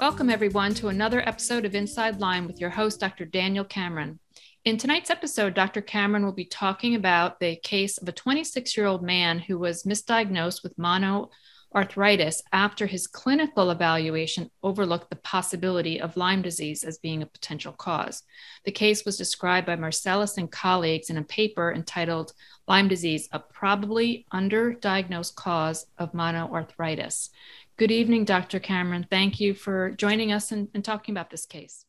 Welcome, everyone, to another episode of Inside Lyme with your host, Dr. Daniel Cameron. In tonight's episode, Dr. Cameron will be talking about the case of a 26 year old man who was misdiagnosed with monoarthritis after his clinical evaluation overlooked the possibility of Lyme disease as being a potential cause. The case was described by Marcellus and colleagues in a paper entitled Lyme disease, a probably underdiagnosed cause of monoarthritis. Good evening, Dr. Cameron. Thank you for joining us and, and talking about this case.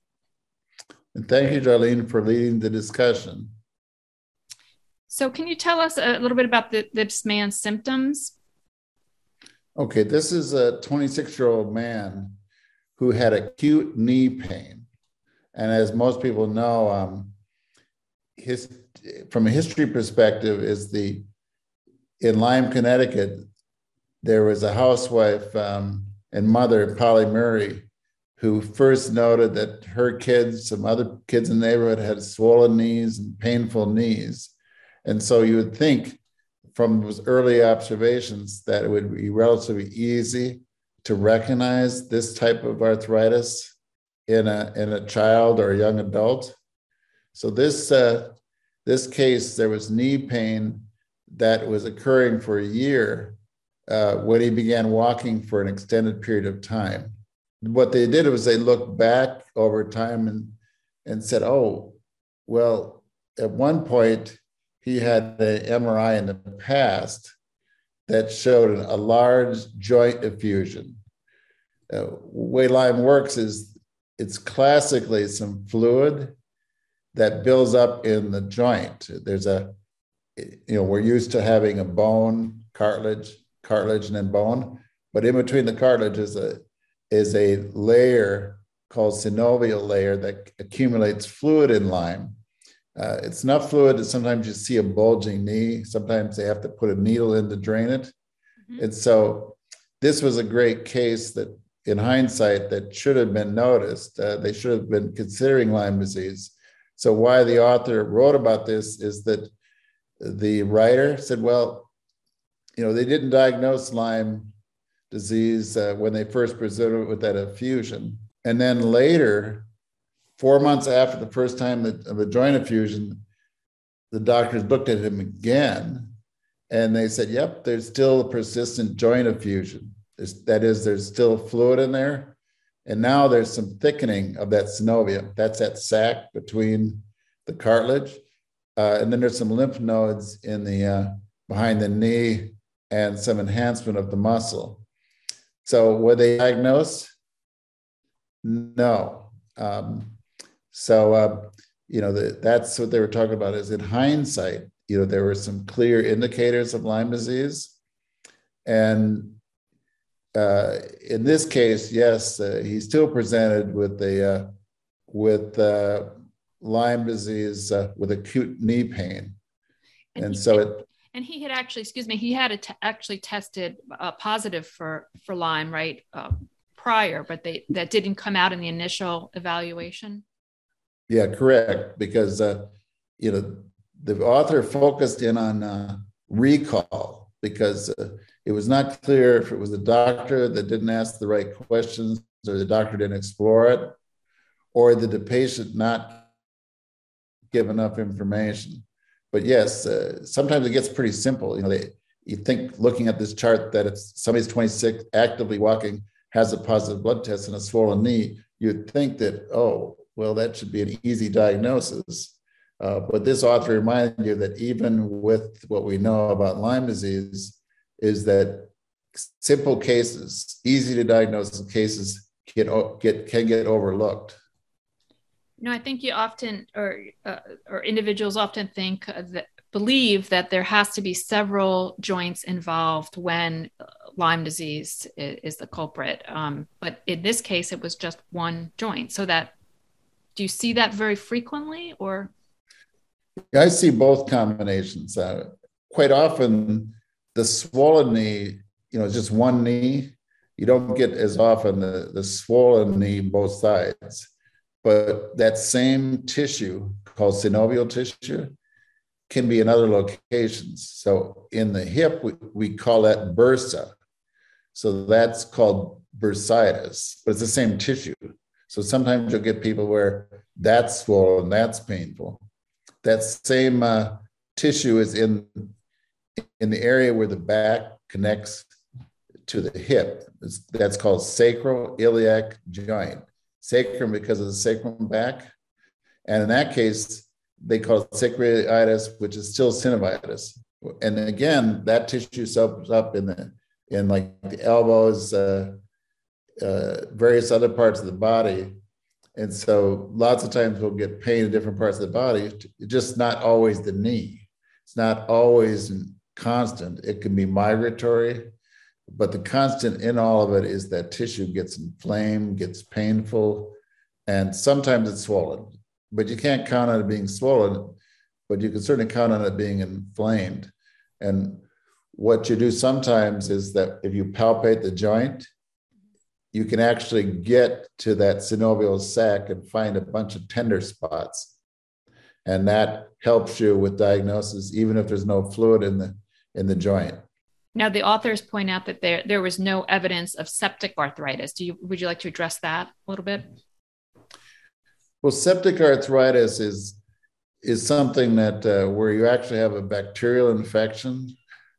And thank you, Darlene, for leading the discussion. So, can you tell us a little bit about the, this man's symptoms? Okay, this is a 26 year old man who had acute knee pain. And as most people know, um, his, from a history perspective, is the in Lyme, Connecticut, there was a housewife um, and mother, Polly Murray, who first noted that her kids, some other kids in the neighborhood, had swollen knees and painful knees. And so you would think from those early observations that it would be relatively easy to recognize this type of arthritis in a, in a child or a young adult. So this, uh, this case, there was knee pain that was occurring for a year uh, when he began walking for an extended period of time. What they did was they looked back over time and, and said, oh, well, at one point he had an MRI in the past that showed a large joint effusion. Uh, way Lyme works is it's classically some fluid that builds up in the joint. There's a, you know, we're used to having a bone, cartilage, cartilage and then bone. But in between the cartilage is a is a layer called synovial layer that accumulates fluid in Lyme. Uh, it's enough fluid that sometimes you see a bulging knee. Sometimes they have to put a needle in to drain it. Mm-hmm. And so this was a great case that, in hindsight, that should have been noticed. Uh, they should have been considering Lyme disease. So why the author wrote about this is that the writer said, well, you know, they didn't diagnose Lyme disease uh, when they first presented it with that effusion. And then later, four months after the first time that, of a joint effusion, the doctors looked at him again and they said, yep, there's still a persistent joint effusion. There's, that is, there's still fluid in there. And now there's some thickening of that synovium. That's that sac between the cartilage. Uh, and then there's some lymph nodes in the uh, behind the knee and some enhancement of the muscle. So were they diagnosed? No. Um, so uh, you know the, that's what they were talking about. Is in hindsight, you know there were some clear indicators of Lyme disease, and uh, in this case, yes, uh, he still presented with a uh, with uh, Lyme disease uh, with acute knee pain, and, and so it and he had actually, excuse me, he had actually tested uh, positive for for Lyme right uh, prior, but they that didn't come out in the initial evaluation. Yeah, correct. Because uh, you know the author focused in on uh, recall because uh, it was not clear if it was the doctor that didn't ask the right questions or the doctor didn't explore it, or did the patient not give enough information but yes, uh, sometimes it gets pretty simple. You know, they, you think looking at this chart that it's somebody's 26 actively walking has a positive blood test and a swollen knee, you'd think that oh well that should be an easy diagnosis. Uh, but this author reminded you that even with what we know about Lyme disease, is that simple cases, easy to diagnose cases, get get can get overlooked. No, I think you often, or uh, or individuals often think that believe that there has to be several joints involved when uh, Lyme disease is, is the culprit. Um, but in this case, it was just one joint. So that do you see that very frequently, or? I see both combinations. Uh, quite often, the swollen knee, you know, just one knee. You don't get as often the, the swollen knee both sides. But that same tissue called synovial tissue can be in other locations. So in the hip, we, we call that bursa. So that's called bursitis, but it's the same tissue. So sometimes you'll get people where that's swollen, that's painful. That same uh, tissue is in in the area where the back connects to the hip. It's, that's called sacroiliac joint. Sacrum because of the sacrum back, and in that case, they call it sacroiliitis, which is still synovitis. And again, that tissue soaks up in the in like the elbows, uh, uh, various other parts of the body. And so lots of times we'll get pain in different parts of the body. Just not always the knee. It's not always constant. It can be migratory, but the constant in all of it is that tissue gets inflamed, gets painful, and sometimes it's swollen. But you can't count on it being swollen, but you can certainly count on it being inflamed. And what you do sometimes is that if you palpate the joint, you can actually get to that synovial sac and find a bunch of tender spots. And that helps you with diagnosis, even if there's no fluid in the in the joint. Now, the authors point out that there there was no evidence of septic arthritis. Do you would you like to address that a little bit? Well, septic arthritis is is something that uh, where you actually have a bacterial infection,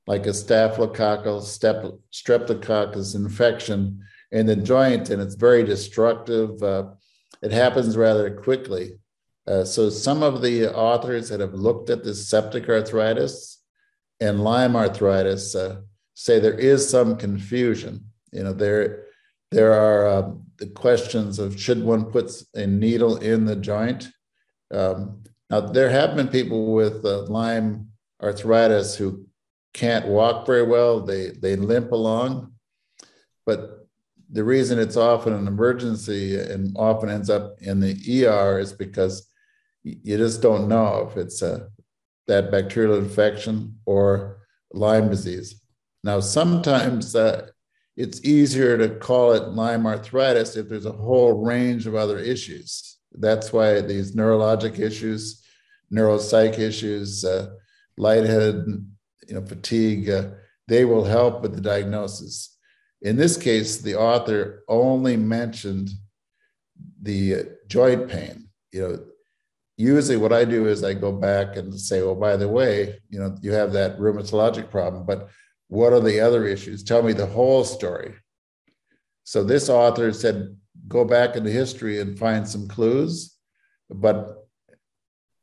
like a staphylococcal step, streptococcus infection in the joint, and it's very destructive. Uh, it happens rather quickly. Uh, so some of the authors that have looked at this septic arthritis and Lyme arthritis uh, say there is some confusion. You know, there there are uh, the questions of should one put a needle in the joint. Um, now, there have been people with uh, Lyme arthritis who can't walk very well; they they limp along, but the reason it's often an emergency and often ends up in the ER is because you just don't know if it's a that bacterial infection or Lyme disease. Now, sometimes uh, it's easier to call it Lyme arthritis if there's a whole range of other issues. That's why these neurologic issues, neuropsych issues, uh, lightheaded, you know, fatigue, uh, they will help with the diagnosis. In this case, the author only mentioned the joint pain. You know, usually what I do is I go back and say, well, by the way, you know, you have that rheumatologic problem, but what are the other issues? Tell me the whole story. So this author said, go back into history and find some clues. But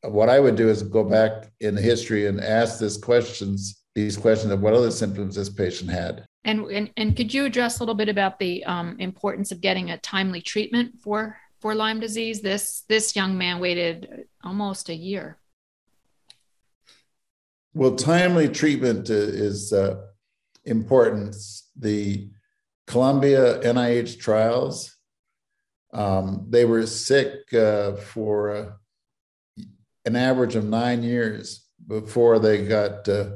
what I would do is go back in the history and ask these questions, these questions of what other symptoms this patient had. And, and, and could you address a little bit about the um, importance of getting a timely treatment for for Lyme disease. This this young man waited almost a year. Well, timely treatment is uh, important. The Columbia NIH trials, um, they were sick uh, for uh, an average of nine years before they got uh,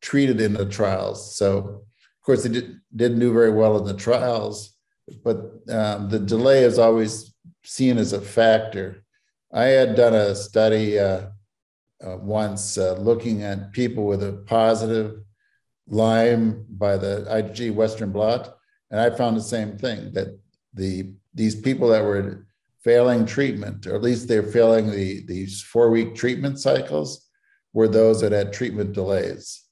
treated in the trials. So, of course, they did, didn't do very well in the trials but um, the delay is always seen as a factor. I had done a study uh, uh, once uh, looking at people with a positive Lyme by the IgG Western blot, and I found the same thing that the these people that were failing treatment, or at least they're failing the these four week treatment cycles, were those that had treatment delays.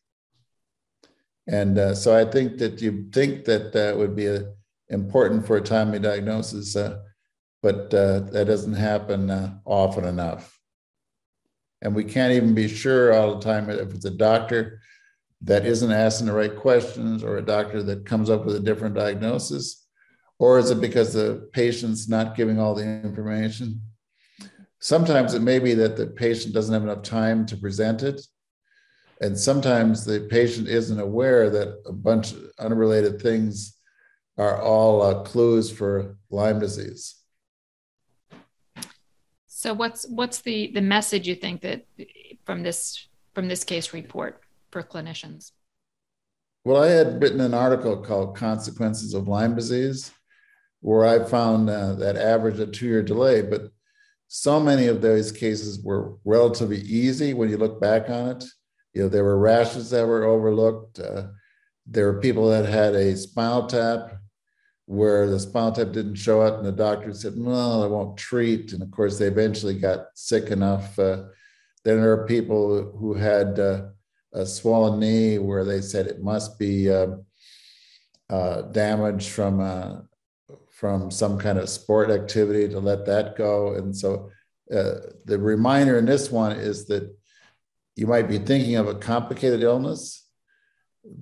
And uh, so I think that you think that that would be a important for a timely diagnosis, uh, but uh, that doesn't happen uh, often enough. And we can't even be sure all the time if it's a doctor that isn't asking the right questions or a doctor that comes up with a different diagnosis, or is it because the patient's not giving all the information? Sometimes it may be that the patient doesn't have enough time to present it. And sometimes the patient isn't aware that a bunch of unrelated things are all uh, clues for Lyme disease. So what's what's the the message you think that from this from this case report for clinicians? Well, I had written an article called "Consequences of Lyme Disease," where I found uh, that average a two-year delay, but so many of those cases were relatively easy when you look back on it. You know, there were rashes that were overlooked. Uh, there were people that had a spinal tap where the spinal tap didn't show up, and the doctor said, "No, I won't treat." And of course, they eventually got sick enough. Uh, then there are people who had uh, a swollen knee where they said it must be uh, uh damage from uh, from some kind of sport activity to let that go. And so, uh, the reminder in this one is that you might be thinking of a complicated illness,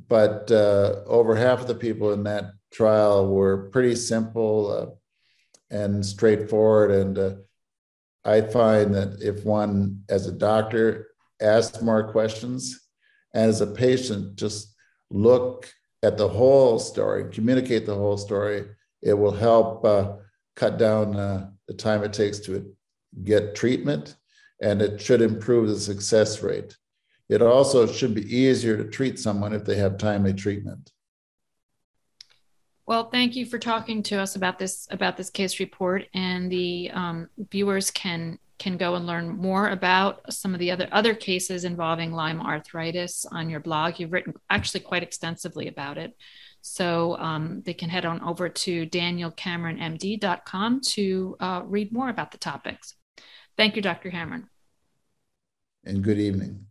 but over half of the people in that trial were pretty simple uh, and straightforward. And uh, I find that if one, as a doctor, asks more questions, and as a patient, just look at the whole story, communicate the whole story, it will help uh, cut down uh, the time it takes to get treatment, and it should improve the success rate. It also should be easier to treat someone if they have timely treatment. Well, thank you for talking to us about this about this case report, and the um, viewers can can go and learn more about some of the other other cases involving Lyme arthritis on your blog. You've written actually quite extensively about it, so um, they can head on over to danielcameronmd.com to uh, read more about the topics. Thank you, Dr. Cameron. And good evening.